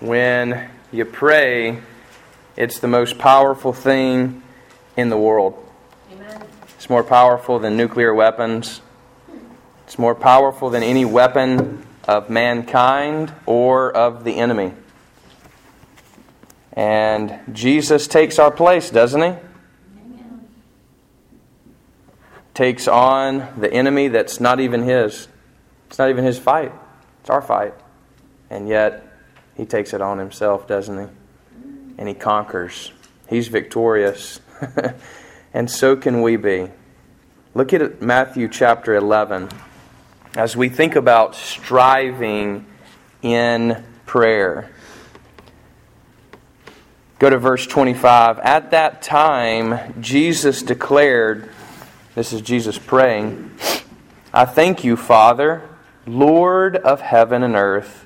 when you pray, it's the most powerful thing in the world. Amen. It's more powerful than nuclear weapons. It's more powerful than any weapon of mankind or of the enemy. And Jesus takes our place, doesn't he? Amen. Takes on the enemy that's not even his. It's not even his fight, it's our fight. And yet, he takes it on himself, doesn't he? And he conquers. He's victorious. and so can we be. Look at Matthew chapter 11. As we think about striving in prayer, go to verse 25. At that time, Jesus declared, This is Jesus praying, I thank you, Father, Lord of heaven and earth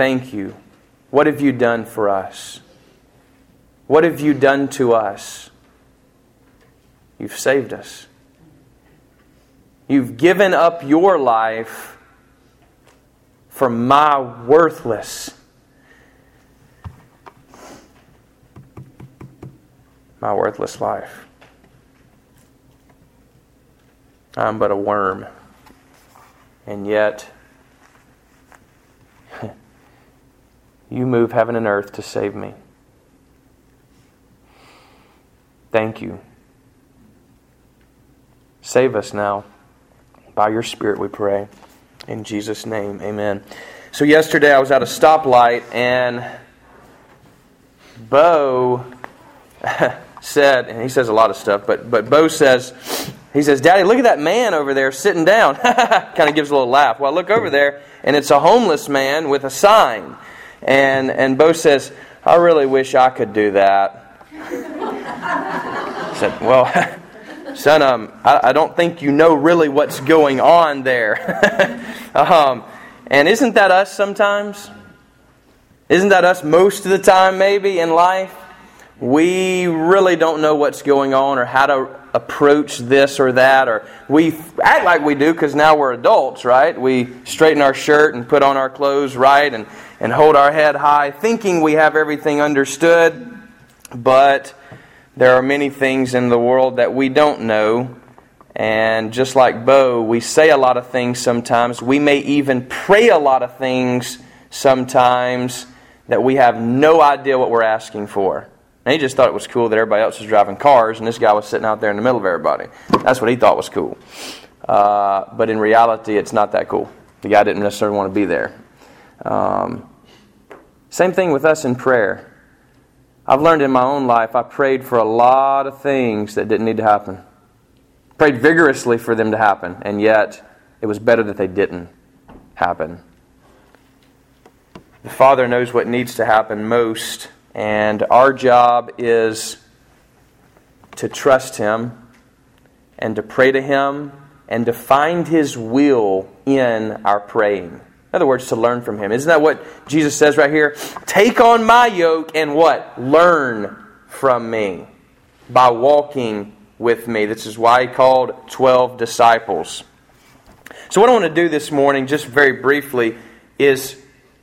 Thank you. What have you done for us? What have you done to us? You've saved us. You've given up your life for my worthless, my worthless life. I'm but a worm. And yet, You move heaven and earth to save me. Thank you. Save us now. By your Spirit, we pray. In Jesus' name, amen. So, yesterday I was at a stoplight, and Bo said, and he says a lot of stuff, but, but Bo says, he says, Daddy, look at that man over there sitting down. kind of gives a little laugh. Well, I look over there, and it's a homeless man with a sign. And, and Bo says, I really wish I could do that. I said, Well, son, um, I, I, don't think you know really what's going on there. um, and isn't that us sometimes? Isn't that us most of the time, maybe, in life? We really don't know what's going on or how to approach this or that, or we act like we do because now we're adults, right? We straighten our shirt and put on our clothes right and and hold our head high, thinking we have everything understood, but there are many things in the world that we don't know. And just like Bo, we say a lot of things sometimes. We may even pray a lot of things sometimes that we have no idea what we're asking for. And he just thought it was cool that everybody else was driving cars and this guy was sitting out there in the middle of everybody. That's what he thought was cool. Uh, but in reality, it's not that cool. The guy didn't necessarily want to be there. Um, same thing with us in prayer. I've learned in my own life, I prayed for a lot of things that didn't need to happen. Prayed vigorously for them to happen, and yet it was better that they didn't happen. The Father knows what needs to happen most, and our job is to trust Him and to pray to Him and to find His will in our praying. In other words, to learn from him. Isn't that what Jesus says right here? Take on my yoke and what? Learn from me by walking with me. This is why he called 12 disciples. So, what I want to do this morning, just very briefly, is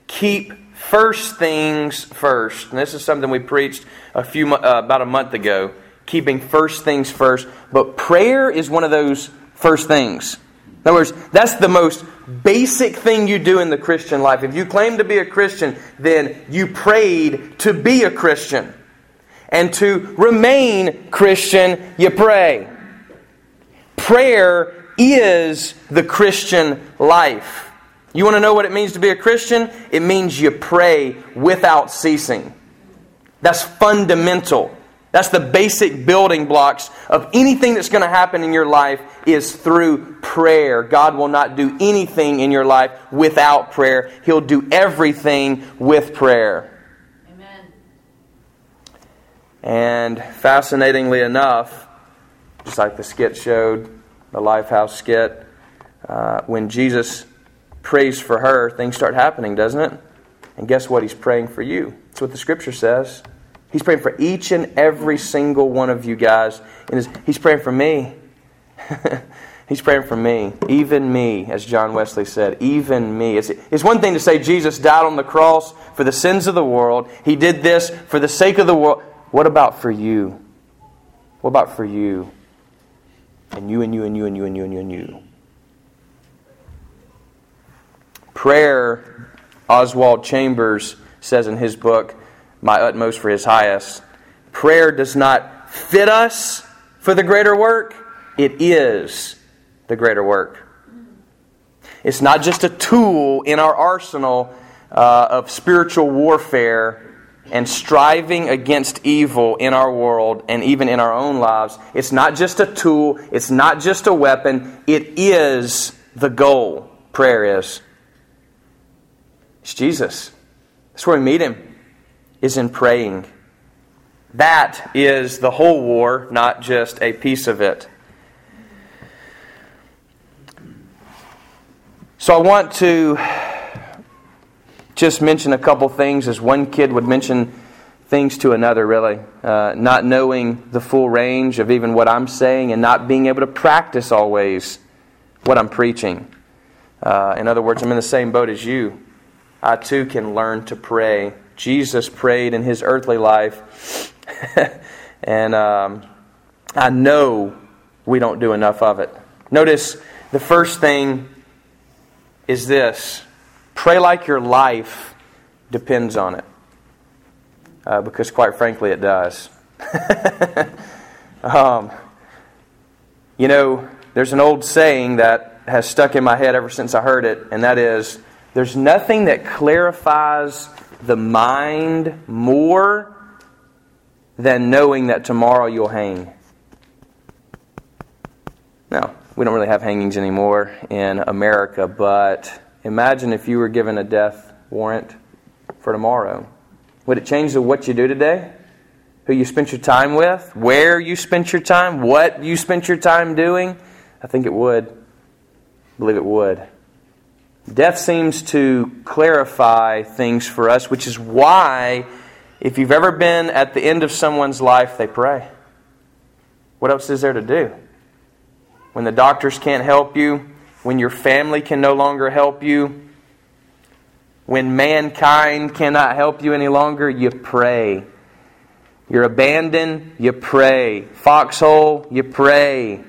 keep first things first. And this is something we preached a few uh, about a month ago. Keeping first things first. But prayer is one of those first things. In other words, that's the most basic thing you do in the Christian life. If you claim to be a Christian, then you prayed to be a Christian. And to remain Christian, you pray. Prayer is the Christian life. You want to know what it means to be a Christian? It means you pray without ceasing. That's fundamental. That's the basic building blocks of anything that's going to happen in your life is through prayer. God will not do anything in your life without prayer. He'll do everything with prayer. Amen. And fascinatingly enough, just like the skit showed, the Lifehouse skit, uh, when Jesus prays for her, things start happening, doesn't it? And guess what? He's praying for you. That's what the scripture says. He's praying for each and every single one of you guys. And he's praying for me. he's praying for me. Even me, as John Wesley said. Even me. It's, it's one thing to say Jesus died on the cross for the sins of the world. He did this for the sake of the world. What about for you? What about for you? And you and you and you and you and you and you and you. Prayer, Oswald Chambers says in his book, My Utmost for His Highest, prayer does not fit us for the greater work, it is the greater work. It's not just a tool in our arsenal uh, of spiritual warfare and striving against evil in our world and even in our own lives. It's not just a tool, it's not just a weapon, it is the goal. Prayer is. It's Jesus. That's where we meet Him, is in praying. That is the whole war, not just a piece of it. So I want to just mention a couple things as one kid would mention things to another, really. Uh, not knowing the full range of even what I'm saying and not being able to practice always what I'm preaching. Uh, in other words, I'm in the same boat as you. I too can learn to pray. Jesus prayed in his earthly life, and um, I know we don't do enough of it. Notice the first thing is this Pray like your life depends on it. Uh, because, quite frankly, it does. um, you know, there's an old saying that has stuck in my head ever since I heard it, and that is there's nothing that clarifies the mind more than knowing that tomorrow you'll hang. Now, we don't really have hangings anymore in America, but Imagine if you were given a death warrant for tomorrow. Would it change the what you do today? Who you spent your time with? Where you spent your time? What you spent your time doing? I think it would. I believe it would. Death seems to clarify things for us, which is why, if you've ever been at the end of someone's life, they pray. What else is there to do? When the doctors can't help you, when your family can no longer help you, when mankind cannot help you any longer, you pray. You're abandoned, you pray. Foxhole, you pray.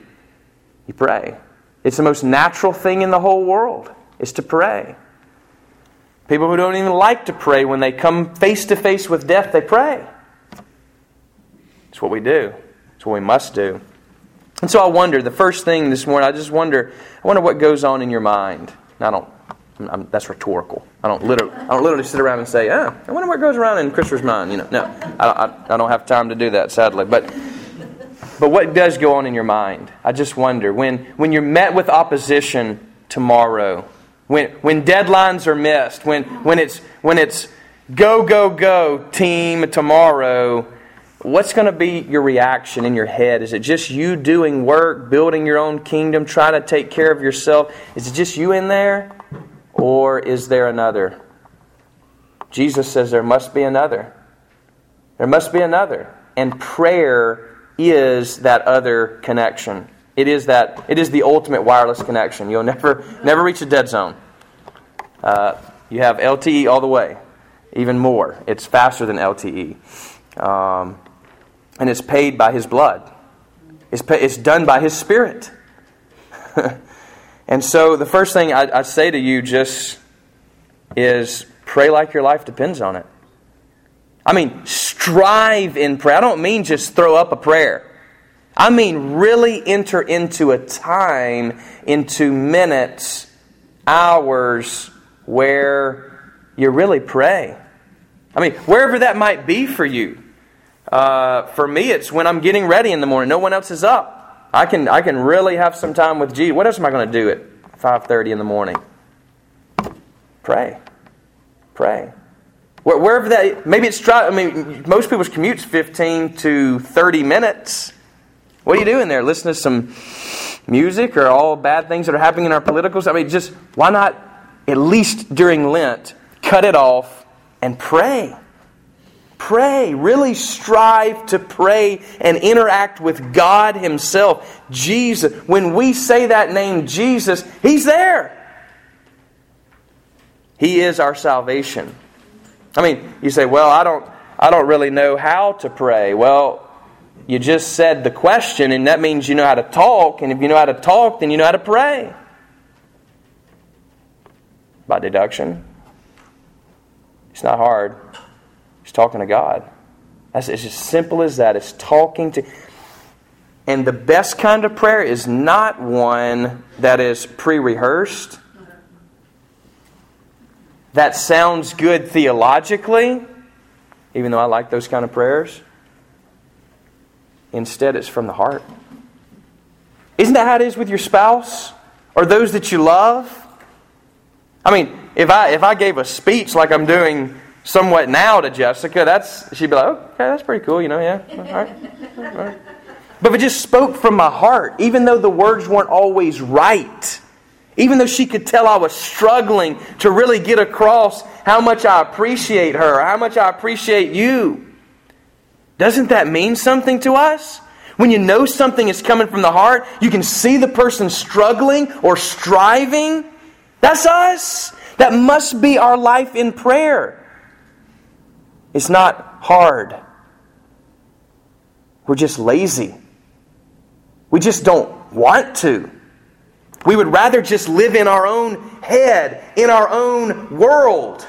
You pray. It's the most natural thing in the whole world is to pray. People who don't even like to pray, when they come face to face with death, they pray. It's what we do. It's what we must do. And so I wonder, the first thing this morning, I just wonder, I wonder what goes on in your mind. I don't, I'm, that's rhetorical. I don't literally, I don't literally sit around and say, ah, I wonder what goes around in Christopher's mind. You know, no, I, I, I don't have time to do that, sadly. But, but what does go on in your mind? I just wonder when, when you're met with opposition tomorrow, when, when deadlines are missed, when, when it's, when it's go, go, go, team tomorrow what's going to be your reaction in your head? Is it just you doing work, building your own kingdom, trying to take care of yourself? Is it just you in there? Or is there another? Jesus says there must be another. There must be another. And prayer is that other connection. It is that it is the ultimate wireless connection. You'll never never reach a dead zone. Uh, you have LTE all the way, even more. It's faster than LTE. Um, and it's paid by His blood. It's, pay, it's done by His Spirit. And so the first thing I, I say to you just is pray like your life depends on it. I mean, strive in prayer. I don't mean just throw up a prayer. I mean, really enter into a time, into minutes, hours, where you really pray. I mean, wherever that might be for you. Uh, for me, it's when I'm getting ready in the morning. No one else is up. I can, I can really have some time with Jesus. What else am I going to do at 5.30 in the morning? Pray. Pray. Wherever that, maybe it's, I mean, most people's commute's 15 to 30 minutes. What are you doing there? Listening to some music or all bad things that are happening in our politicals? I mean, just why not, at least during Lent, cut it off and pray? Pray. Really strive to pray and interact with God Himself. Jesus. When we say that name, Jesus, He's there. He is our salvation. I mean, you say, well, I don't, I don't really know how to pray. Well, you just said the question, and that means you know how to talk. And if you know how to talk, then you know how to pray. By deduction. It's not hard. It's talking to God. That's, it's as simple as that. It's talking to. And the best kind of prayer is not one that is pre rehearsed, that sounds good theologically, even though I like those kind of prayers. Instead, it's from the heart. Isn't that how it is with your spouse or those that you love? I mean, if I if I gave a speech like I'm doing somewhat now to Jessica, that's she'd be like, okay, that's pretty cool, you know, yeah, all right, all right. But if it just spoke from my heart, even though the words weren't always right, even though she could tell I was struggling to really get across how much I appreciate her, how much I appreciate you. Doesn't that mean something to us? When you know something is coming from the heart, you can see the person struggling or striving. That's us. That must be our life in prayer. It's not hard. We're just lazy. We just don't want to. We would rather just live in our own head, in our own world.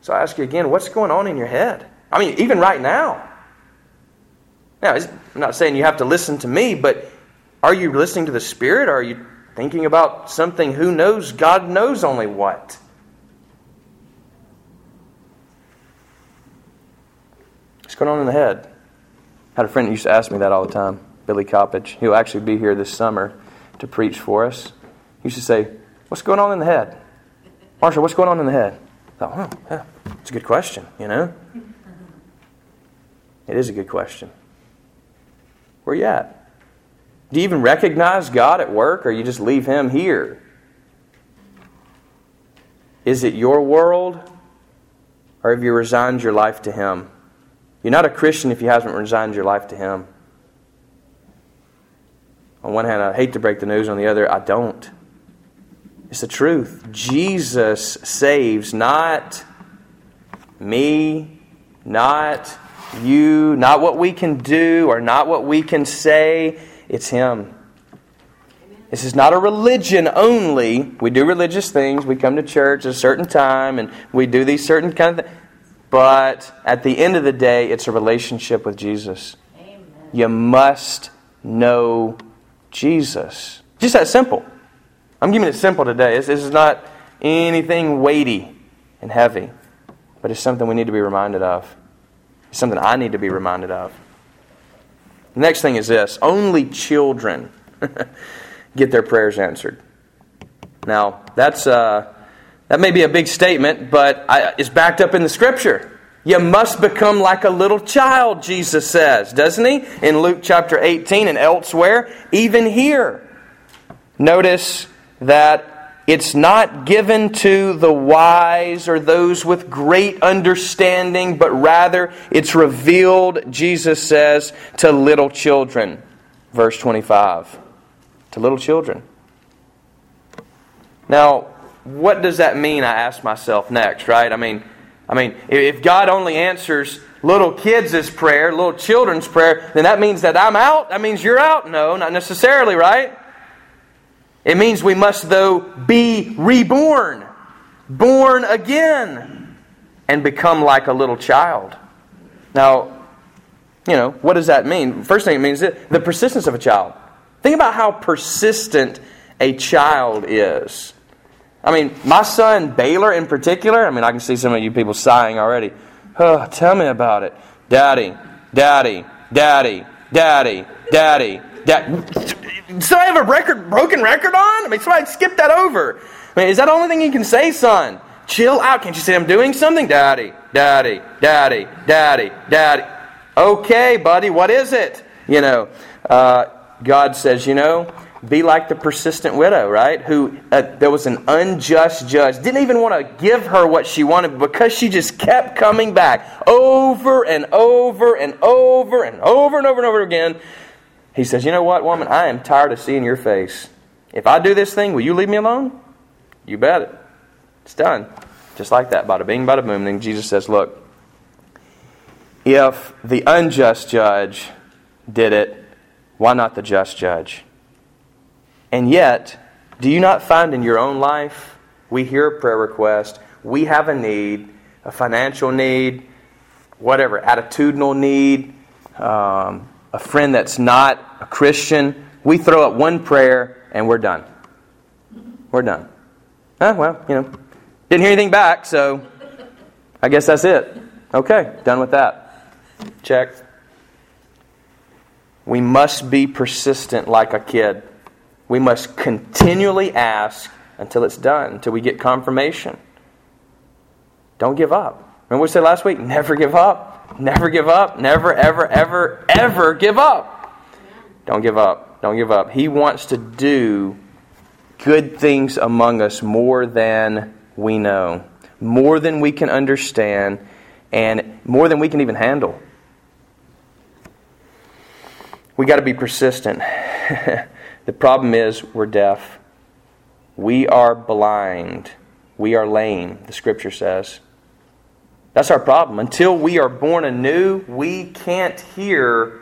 So I ask you again, what's going on in your head? I mean, even right now. Now, I'm not saying you have to listen to me, but are you listening to the Spirit? Are you thinking about something who knows? God knows only what. What's going on in the head? I had a friend used to ask me that all the time, Billy Coppage. He'll actually be here this summer to preach for us. He used to say, What's going on in the head? Marshall, what's going on in the head? I thought, oh, yeah, it's a good question, you know? It is a good question. Where you at? Do you even recognize God at work or you just leave Him here? Is it your world or have you resigned your life to Him? You're not a Christian if you haven't resigned your life to Him. On one hand, I hate to break the news, on the other, I don't. It's the truth. Jesus saves not me, not you, not what we can do or not what we can say. It's Him. This is not a religion only. We do religious things. We come to church at a certain time and we do these certain kind of things. But at the end of the day, it's a relationship with Jesus. Amen. You must know Jesus. Just that simple. I'm giving it simple today. This, this is not anything weighty and heavy, but it's something we need to be reminded of. It's something I need to be reminded of. The next thing is this only children get their prayers answered. Now, that's, uh, that may be a big statement, but I, it's backed up in the scripture. You must become like a little child, Jesus says, doesn't he? In Luke chapter 18 and elsewhere, even here. Notice that it's not given to the wise or those with great understanding, but rather it's revealed, Jesus says, to little children. Verse 25. To little children. Now, what does that mean? I ask myself next, right? I mean, I mean, if God only answers little kids' prayer, little children's prayer, then that means that I'm out? That means you're out? No, not necessarily, right? It means we must, though, be reborn, born again, and become like a little child. Now, you know, what does that mean? First thing it means the persistence of a child. Think about how persistent a child is. I mean, my son Baylor in particular, I mean, I can see some of you people sighing already. Oh, tell me about it. Daddy, daddy, daddy, daddy, daddy, daddy. Somebody have a record, broken record on? I mean, somebody skip that over. I mean, is that the only thing you can say, son? Chill out. Can't you say I'm doing something? Daddy, daddy, daddy, daddy, daddy. Okay, buddy, what is it? You know, uh, God says, you know, be like the persistent widow, right? Who uh, there was an unjust judge, didn't even want to give her what she wanted because she just kept coming back over and over and over and over and over and over again. He says, You know what, woman? I am tired of seeing your face. If I do this thing, will you leave me alone? You bet it. It's done. Just like that. Bada bing, bada boom. Then Jesus says, Look, if the unjust judge did it, why not the just judge? And yet, do you not find in your own life, we hear a prayer request, we have a need, a financial need, whatever, attitudinal need, um, a friend that's not a Christian, we throw up one prayer and we're done. We're done. Ah, well, you know, didn't hear anything back, so I guess that's it. Okay, done with that. Check. We must be persistent like a kid. We must continually ask until it's done, until we get confirmation. Don't give up. Remember what we said last week? Never give up. Never give up. Never, ever, ever, ever give up. Don't give up. Don't give up. He wants to do good things among us more than we know, more than we can understand, and more than we can even handle. We got to be persistent. The problem is we're deaf. We are blind. We are lame, the scripture says. That's our problem. Until we are born anew, we can't hear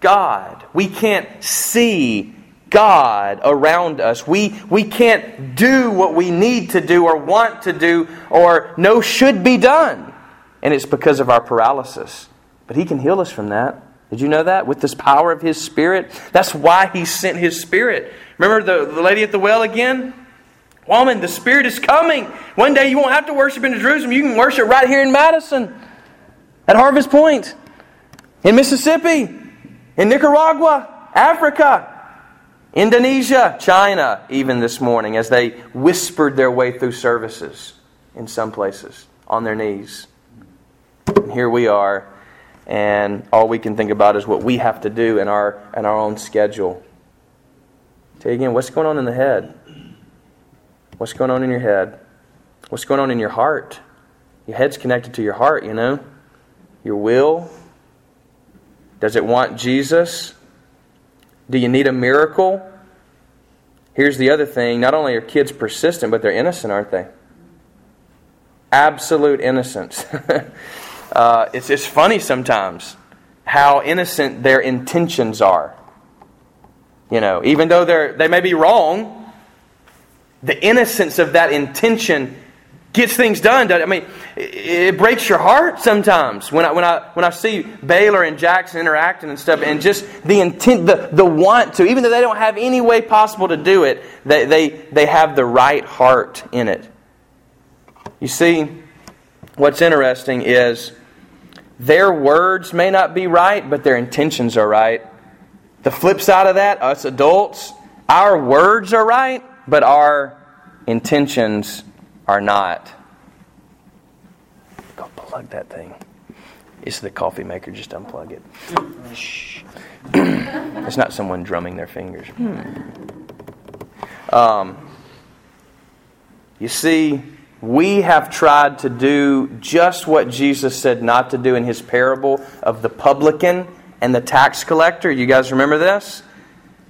God. We can't see God around us. We, we can't do what we need to do or want to do or know should be done. And it's because of our paralysis. But He can heal us from that. Did you know that? With this power of His Spirit? That's why He sent His Spirit. Remember the, the lady at the well again? Woman, the Spirit is coming. One day you won't have to worship in Jerusalem. You can worship right here in Madison, at Harvest Point, in Mississippi, in Nicaragua, Africa, Indonesia, China, even this morning, as they whispered their way through services in some places on their knees. And here we are and all we can think about is what we have to do in our in our own schedule. Tell you again, what's going on in the head? What's going on in your head? What's going on in your heart? Your head's connected to your heart, you know? Your will. Does it want Jesus? Do you need a miracle? Here's the other thing not only are kids persistent, but they're innocent, aren't they? Absolute innocence. uh, it's, it's funny sometimes how innocent their intentions are. You know, even though they're, they may be wrong, the innocence of that intention gets things done. I mean, it breaks your heart sometimes when I, when I, when I see Baylor and Jackson interacting and stuff, and just the intent, the, the want to, even though they don't have any way possible to do it, they, they, they have the right heart in it. You see, what's interesting is their words may not be right, but their intentions are right. The flip side of that, us adults, our words are right, but our intentions are not. Go plug that thing. It's the coffee maker, just unplug it. Shh. it's not someone drumming their fingers. Hmm. Um, you see, we have tried to do just what Jesus said not to do in his parable of the publican and the tax collector. You guys remember this?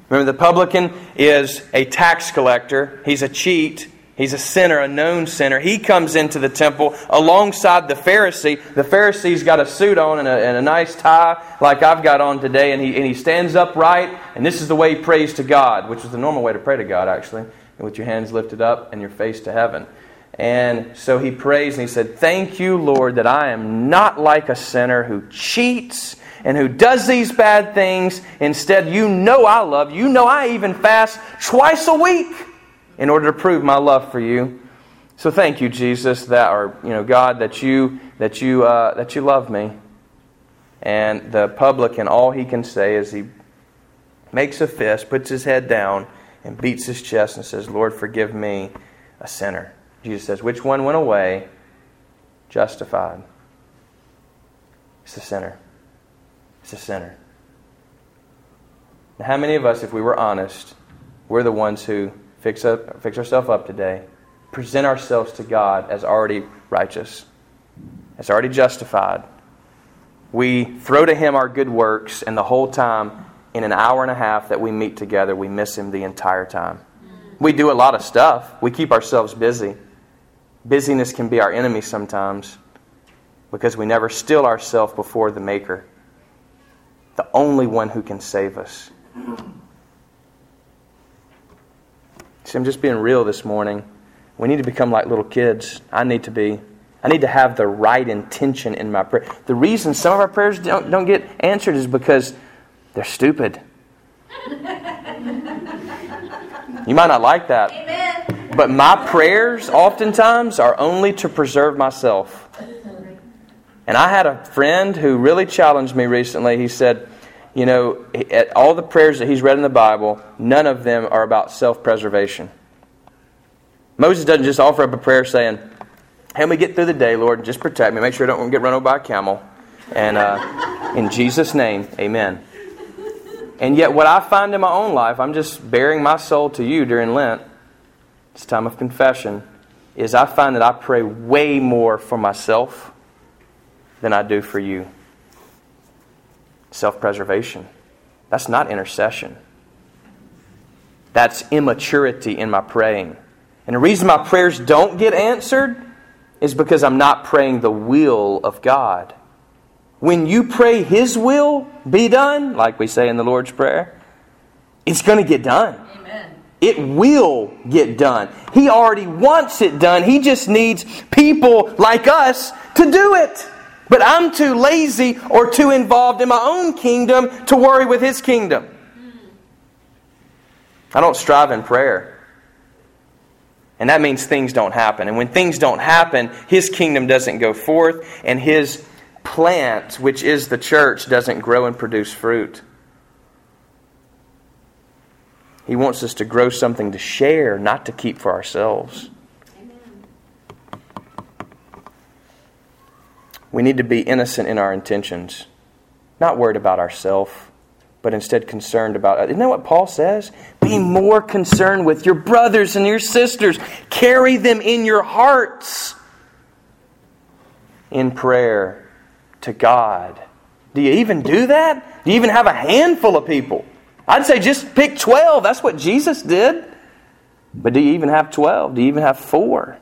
Remember, the publican is a tax collector, he's a cheat. He's a sinner, a known sinner. He comes into the temple alongside the Pharisee. The Pharisee's got a suit on and a, and a, nice tie, like I've got on today, and he, and he stands upright, and this is the way he prays to God, which is the normal way to pray to God, actually, with your hands lifted up and your face to heaven. And so he prays and he said, Thank you, Lord, that I am not like a sinner who cheats and who does these bad things. Instead, you know I love you. You know I even fast twice a week in order to prove my love for you. So thank you, Jesus, that or you know God that you that you uh, that you love me. And the publican, all he can say is he makes a fist, puts his head down, and beats his chest and says, "Lord, forgive me, a sinner." Jesus says, "Which one went away justified?" It's a sinner. It's a sinner. Now, how many of us, if we were honest, we're the ones who fix, up, fix ourselves up today, present ourselves to God as already righteous, as already justified. We throw to Him our good works, and the whole time, in an hour and a half that we meet together, we miss Him the entire time. We do a lot of stuff, we keep ourselves busy. Busyness can be our enemy sometimes because we never still ourselves before the Maker, the only one who can save us. See, I'm just being real this morning. We need to become like little kids. I need to be. I need to have the right intention in my prayer. The reason some of our prayers don't, don't get answered is because they're stupid. you might not like that. But my prayers oftentimes are only to preserve myself. And I had a friend who really challenged me recently. He said, you know, at all the prayers that he's read in the Bible, none of them are about self preservation. Moses doesn't just offer up a prayer saying, Help me get through the day, Lord, just protect me. Make sure I don't get run over by a camel. And uh, in Jesus' name, amen. And yet, what I find in my own life, I'm just baring my soul to you during Lent, this time of confession, is I find that I pray way more for myself than I do for you self preservation. That's not intercession. That's immaturity in my praying. And the reason my prayers don't get answered is because I'm not praying the will of God. When you pray His will be done, like we say in the Lord's Prayer, it's going to get done. Amen. It will get done. He already wants it done. He just needs people like us to do it. But I'm too lazy or too involved in my own kingdom to worry with His kingdom. I don't strive in prayer. And that means things don't happen. And when things don't happen, His kingdom doesn't go forth, and His plant, which is the church, doesn't grow and produce fruit. He wants us to grow something to share, not to keep for ourselves. We need to be innocent in our intentions, not worried about ourselves, but instead concerned about. Isn't that what Paul says? Be more concerned with your brothers and your sisters. Carry them in your hearts in prayer to God. Do you even do that? Do you even have a handful of people? I'd say just pick 12. That's what Jesus did. But do you even have 12? Do you even have four?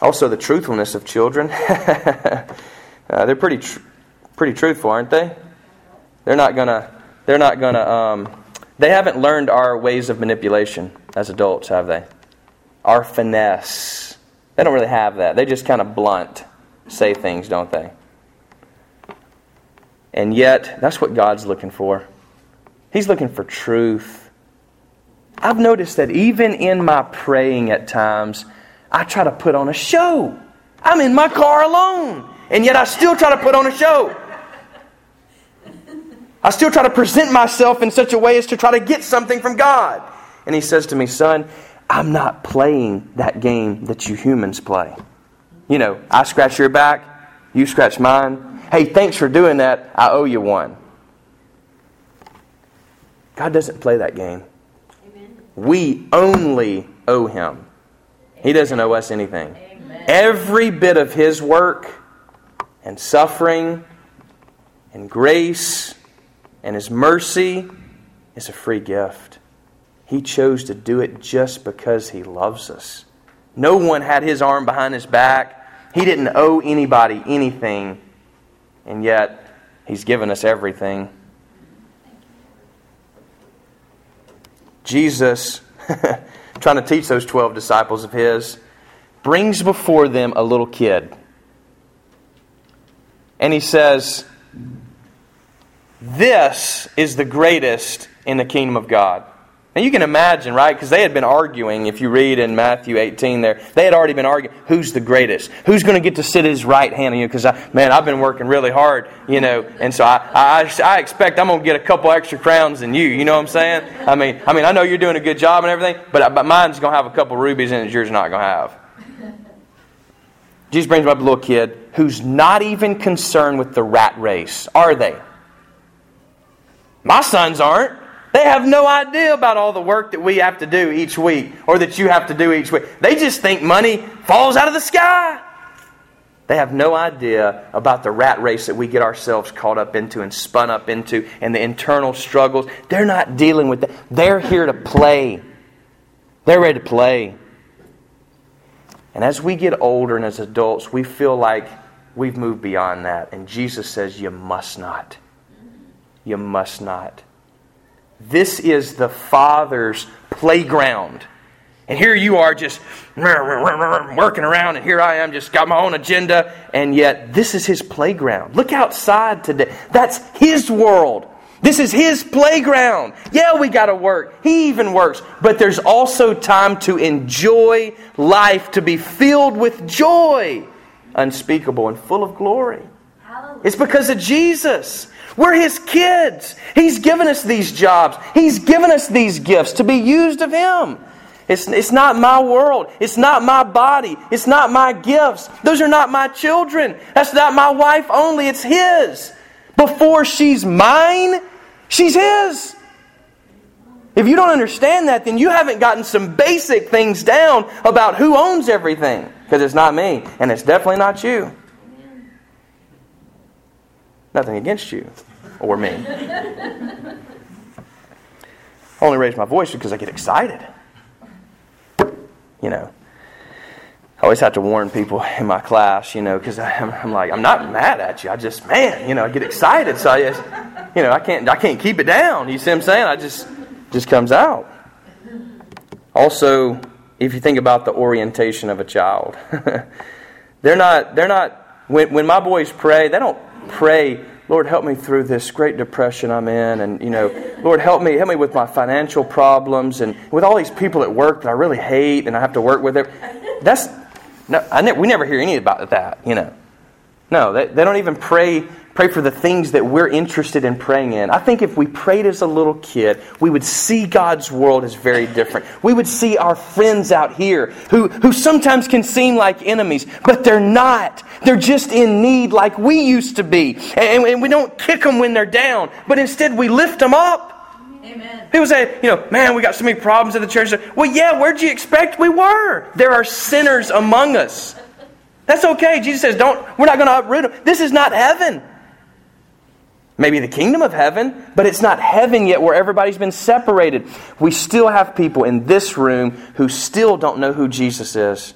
Also, the truthfulness of children. uh, they're pretty, tr- pretty truthful, aren't they? They're not gonna. They're not gonna. Um, they haven't learned our ways of manipulation as adults, have they? Our finesse. They don't really have that. They just kind of blunt say things, don't they? And yet, that's what God's looking for. He's looking for truth. I've noticed that even in my praying at times, I try to put on a show. I'm in my car alone, and yet I still try to put on a show. I still try to present myself in such a way as to try to get something from God. And he says to me, Son, I'm not playing that game that you humans play. You know, I scratch your back, you scratch mine. Hey, thanks for doing that. I owe you one. God doesn't play that game. Amen. We only owe him. He doesn't owe us anything. Amen. Every bit of His work and suffering and grace and His mercy is a free gift. He chose to do it just because He loves us. No one had His arm behind His back. He didn't owe anybody anything, and yet He's given us everything. Jesus, trying to teach those 12 disciples of His, brings before them a little kid. And He says, This is the greatest in the kingdom of God. Now you can imagine, right? Because they had been arguing, if you read in Matthew 18 there, they had already been arguing, who's the greatest? Who's going to get to sit at his right hand? You know, because, man, I've been working really hard, you know, and so I, I, I expect I'm going to get a couple extra crowns than you, you know what I'm saying? I mean, I mean, I know you're doing a good job and everything, but, uh, but mine's going to have a couple rubies in it yours not going to have. Jesus brings up a little kid who's not even concerned with the rat race, are they? My sons aren't. They have no idea about all the work that we have to do each week or that you have to do each week. They just think money falls out of the sky. They have no idea about the rat race that we get ourselves caught up into and spun up into and the internal struggles. They're not dealing with that. They're here to play. They're ready to play. And as we get older and as adults, we feel like we've moved beyond that. And Jesus says, You must not. You must not. This is the Father's playground. And here you are just working around, and here I am, just got my own agenda, and yet this is His playground. Look outside today. That's His world. This is His playground. Yeah, we got to work. He even works. But there's also time to enjoy life, to be filled with joy, unspeakable and full of glory. It's because of Jesus. We're His kids. He's given us these jobs, He's given us these gifts to be used of Him. It's, it's not my world. It's not my body. It's not my gifts. Those are not my children. That's not my wife only. It's His. Before she's mine, she's His. If you don't understand that, then you haven't gotten some basic things down about who owns everything. Because it's not me, and it's definitely not you. Nothing against you or me. I only raise my voice because I get excited. You know, I always have to warn people in my class, you know, because I'm, I'm, like, I'm not mad at you. I just, man, you know, I get excited. So I just, you know, I can't, I can't keep it down. You see what I'm saying? I just, just comes out. Also, if you think about the orientation of a child, they're not, they're not, when, when my boys pray, they don't pray, Lord, help me through this great depression I'm in, and you know, Lord, help me, help me with my financial problems, and with all these people at work that I really hate, and I have to work with them. That's no, I ne- we never hear any about that, you know. No, they, they don't even pray pray for the things that we're interested in praying in. I think if we prayed as a little kid, we would see God's world as very different. We would see our friends out here who, who sometimes can seem like enemies, but they're not. They're just in need like we used to be. And, and we don't kick them when they're down, but instead we lift them up. Amen. People say, you know, man, we got so many problems at the church. Well, yeah, where'd you expect we were? There are sinners among us. That's okay. Jesus says, don't, we're not going to uproot them. This is not heaven. Maybe the kingdom of heaven, but it's not heaven yet where everybody's been separated. We still have people in this room who still don't know who Jesus is.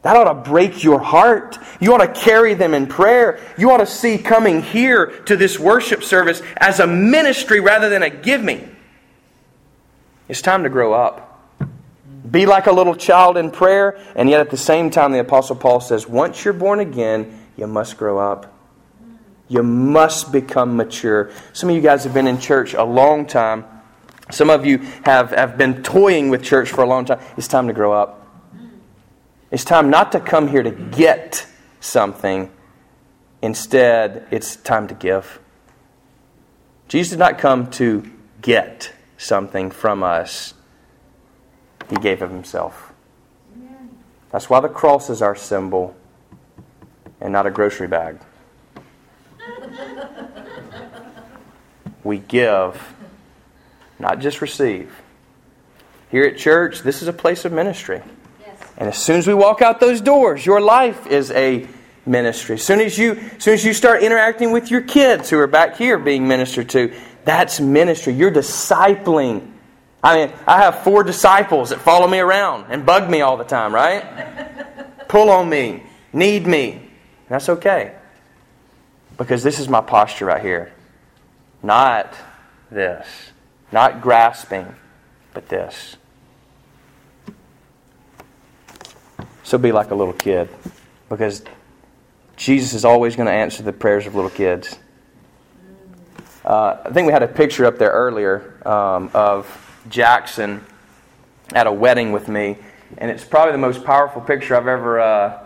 That ought to break your heart. You ought to carry them in prayer. You ought to see coming here to this worship service as a ministry rather than a give me. It's time to grow up. Be like a little child in prayer, and yet at the same time, the Apostle Paul says, once you're born again, you must grow up. You must become mature. Some of you guys have been in church a long time. Some of you have, have been toying with church for a long time. It's time to grow up. It's time not to come here to get something. Instead, it's time to give. Jesus did not come to get something from us, He gave of Himself. That's why the cross is our symbol and not a grocery bag. We give, not just receive. Here at church, this is a place of ministry. Yes. And as soon as we walk out those doors, your life is a ministry. As soon as you as soon as you start interacting with your kids who are back here being ministered to, that's ministry. You're discipling I mean, I have four disciples that follow me around and bug me all the time, right? Pull on me, need me. That's okay. Because this is my posture right here. Not this. Not grasping, but this. So be like a little kid. Because Jesus is always going to answer the prayers of little kids. Uh, I think we had a picture up there earlier um, of Jackson at a wedding with me, and it's probably the most powerful picture I've ever uh,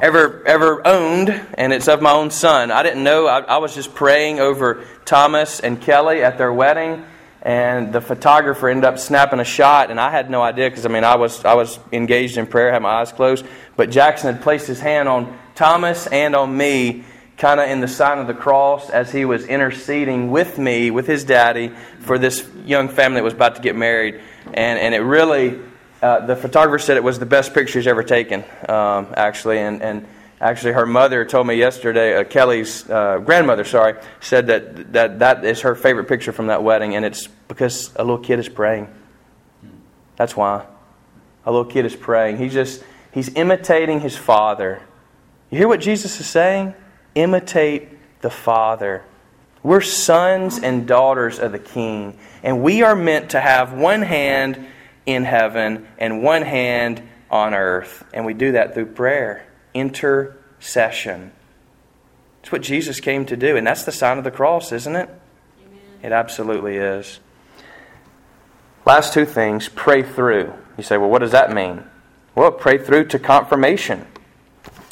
ever ever owned, and it's of my own son. I didn't know. I, I was just praying over Thomas and Kelly at their wedding, and the photographer ended up snapping a shot, and I had no idea because I mean I was I was engaged in prayer, had my eyes closed, but Jackson had placed his hand on Thomas and on me kind of in the sign of the cross as he was interceding with me, with his daddy, for this young family that was about to get married. And, and it really, uh, the photographer said it was the best picture he's ever taken, um, actually. And, and actually, her mother told me yesterday, uh, Kelly's uh, grandmother, sorry, said that, that that is her favorite picture from that wedding. And it's because a little kid is praying. That's why. A little kid is praying. He just, he's imitating his father. You hear what Jesus is saying? imitate the Father. We're sons and daughters of the King, and we are meant to have one hand in heaven and one hand on earth. And we do that through prayer, intercession. It's what Jesus came to do, and that's the sign of the cross, isn't it? Amen. It absolutely is. Last two things pray through. You say, well, what does that mean? Well, pray through to confirmation.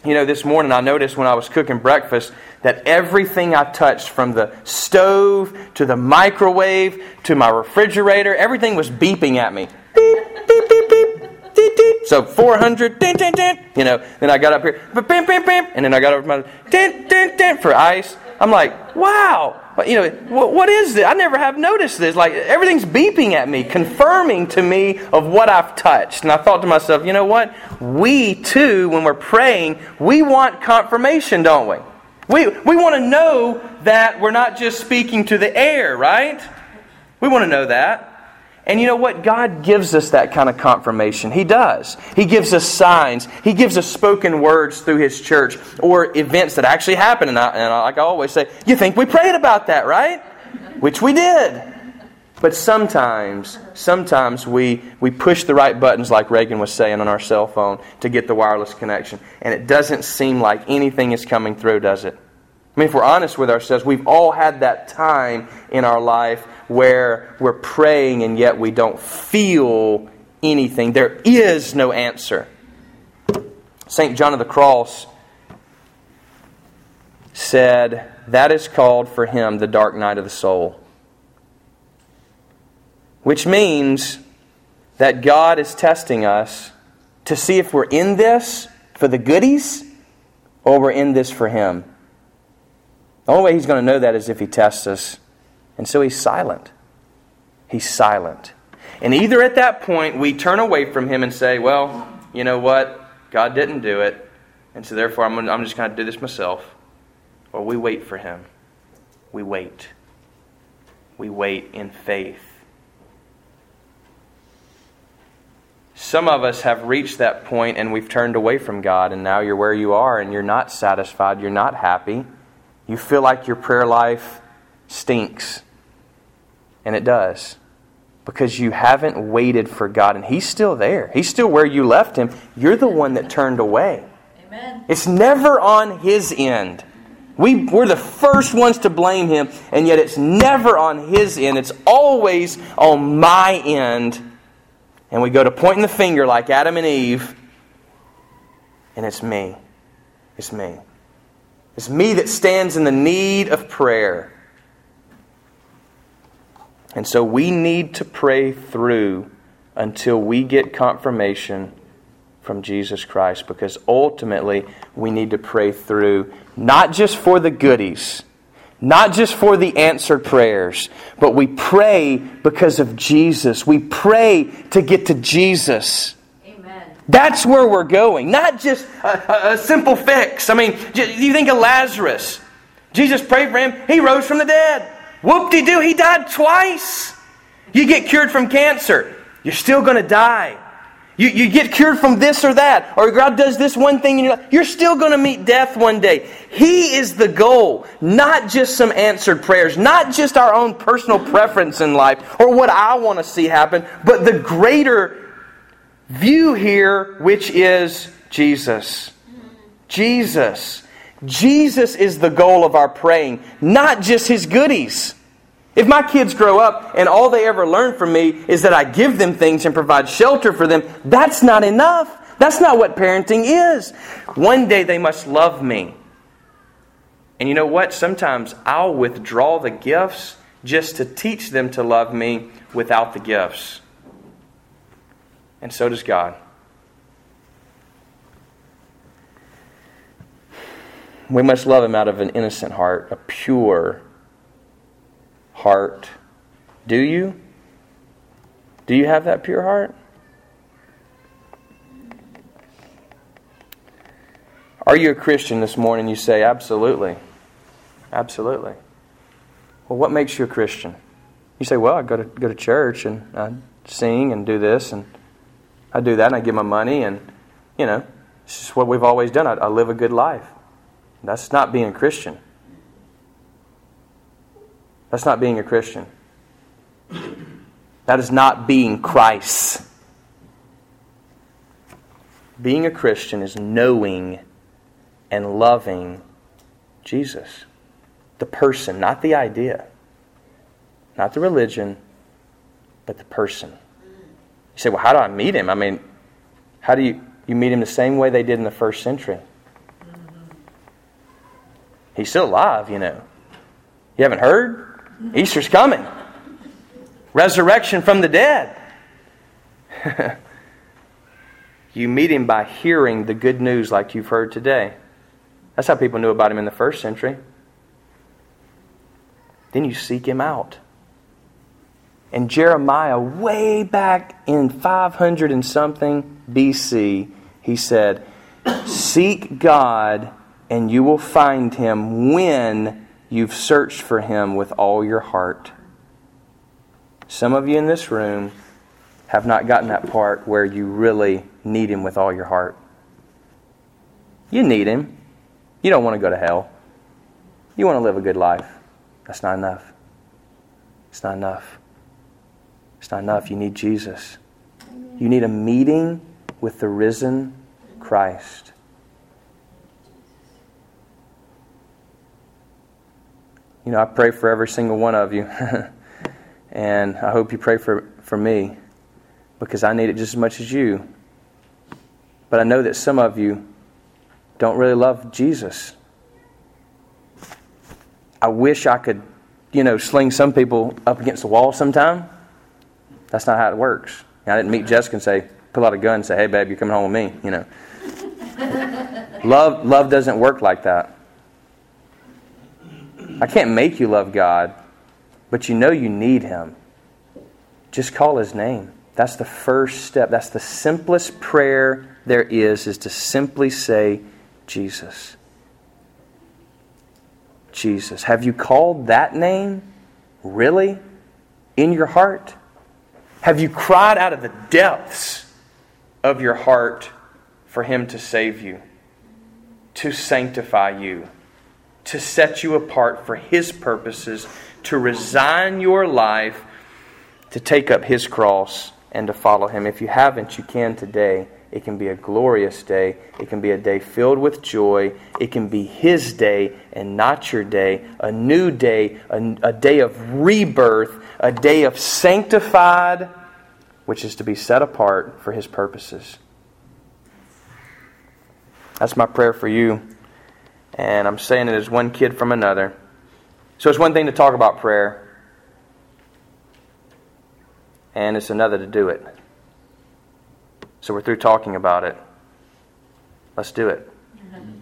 You know, this morning I noticed when I was cooking breakfast that everything I touched from the stove to the microwave to my refrigerator, everything was beeping at me. Beep, beep, beep, beep, beep, beep. So 400, din, din, din. You know, then I got up here, beep, beep, beep, and then I got over my din, din, din for ice. I'm like, wow, you know, what, what is this? I never have noticed this. Like, everything's beeping at me, confirming to me of what I've touched. And I thought to myself, you know what? We too, when we're praying, we want confirmation, don't we? We, we want to know that we're not just speaking to the air, right? We want to know that. And you know what? God gives us that kind of confirmation. He does. He gives us signs. He gives us spoken words through His church or events that actually happen. And, I, and like I always say, you think we prayed about that, right? Which we did. But sometimes, sometimes we, we push the right buttons, like Reagan was saying on our cell phone, to get the wireless connection. And it doesn't seem like anything is coming through, does it? I mean, if we're honest with ourselves, we've all had that time in our life where we're praying and yet we don't feel anything. There is no answer. St. John of the Cross said, That is called for him the dark night of the soul. Which means that God is testing us to see if we're in this for the goodies or we're in this for Him. The only way He's going to know that is if He tests us and so he's silent. He's silent. And either at that point we turn away from him and say, well, you know what? God didn't do it. And so therefore I'm, I'm just going to do this myself. Or we wait for him. We wait. We wait in faith. Some of us have reached that point and we've turned away from God, and now you're where you are and you're not satisfied, you're not happy. You feel like your prayer life stinks. And it does. Because you haven't waited for God. And He's still there. He's still where you left Him. You're the one that turned away. Amen. It's never on His end. We, we're the first ones to blame Him, and yet it's never on His end. It's always on my end. And we go to pointing the finger like Adam and Eve, and it's me. It's me. It's me that stands in the need of prayer. And so we need to pray through until we get confirmation from Jesus Christ because ultimately we need to pray through not just for the goodies, not just for the answered prayers, but we pray because of Jesus. We pray to get to Jesus. Amen. That's where we're going, not just a, a, a simple fix. I mean, you think of Lazarus. Jesus prayed for him, he rose from the dead. Whoop de doo, he died twice. You get cured from cancer, you're still going to die. You, you get cured from this or that, or God does this one thing in your life. You're still going to meet death one day. He is the goal, not just some answered prayers, not just our own personal preference in life or what I want to see happen, but the greater view here, which is Jesus. Jesus. Jesus is the goal of our praying, not just His goodies. If my kids grow up and all they ever learn from me is that I give them things and provide shelter for them, that's not enough. That's not what parenting is. One day they must love me. And you know what? Sometimes I'll withdraw the gifts just to teach them to love me without the gifts. And so does God. We must love Him out of an innocent heart, a pure heart. Do you? Do you have that pure heart? Are you a Christian this morning? You say, absolutely. Absolutely. Well, what makes you a Christian? You say, well, I go to, go to church and I sing and do this and I do that and I give my money and, you know, it's just what we've always done. I, I live a good life. That's not being a Christian. That's not being a Christian. That is not being Christ. Being a Christian is knowing and loving Jesus. The person, not the idea. Not the religion, but the person. You say, well, how do I meet him? I mean, how do you, you meet him the same way they did in the first century? He's still alive, you know. You haven't heard? Easter's coming. Resurrection from the dead. you meet him by hearing the good news like you've heard today. That's how people knew about him in the first century. Then you seek him out. And Jeremiah, way back in 500 and something BC, he said, Seek God and you will find him when You've searched for him with all your heart. Some of you in this room have not gotten that part where you really need him with all your heart. You need him. You don't want to go to hell. You want to live a good life. That's not enough. It's not enough. It's not enough. You need Jesus. You need a meeting with the risen Christ. You know, I pray for every single one of you. and I hope you pray for, for me because I need it just as much as you. But I know that some of you don't really love Jesus. I wish I could, you know, sling some people up against the wall sometime. That's not how it works. I didn't meet Jessica and say, pull out a gun and say, hey, babe, you're coming home with me, you know. love, love doesn't work like that. I can't make you love God, but you know you need Him. Just call His name. That's the first step. That's the simplest prayer there is, is to simply say, Jesus. Jesus. Have you called that name? Really? In your heart? Have you cried out of the depths of your heart for Him to save you, to sanctify you? To set you apart for His purposes, to resign your life, to take up His cross, and to follow Him. If you haven't, you can today. It can be a glorious day. It can be a day filled with joy. It can be His day and not your day. A new day, a, a day of rebirth, a day of sanctified, which is to be set apart for His purposes. That's my prayer for you. And I'm saying it as one kid from another. So it's one thing to talk about prayer, and it's another to do it. So we're through talking about it. Let's do it. Mm-hmm.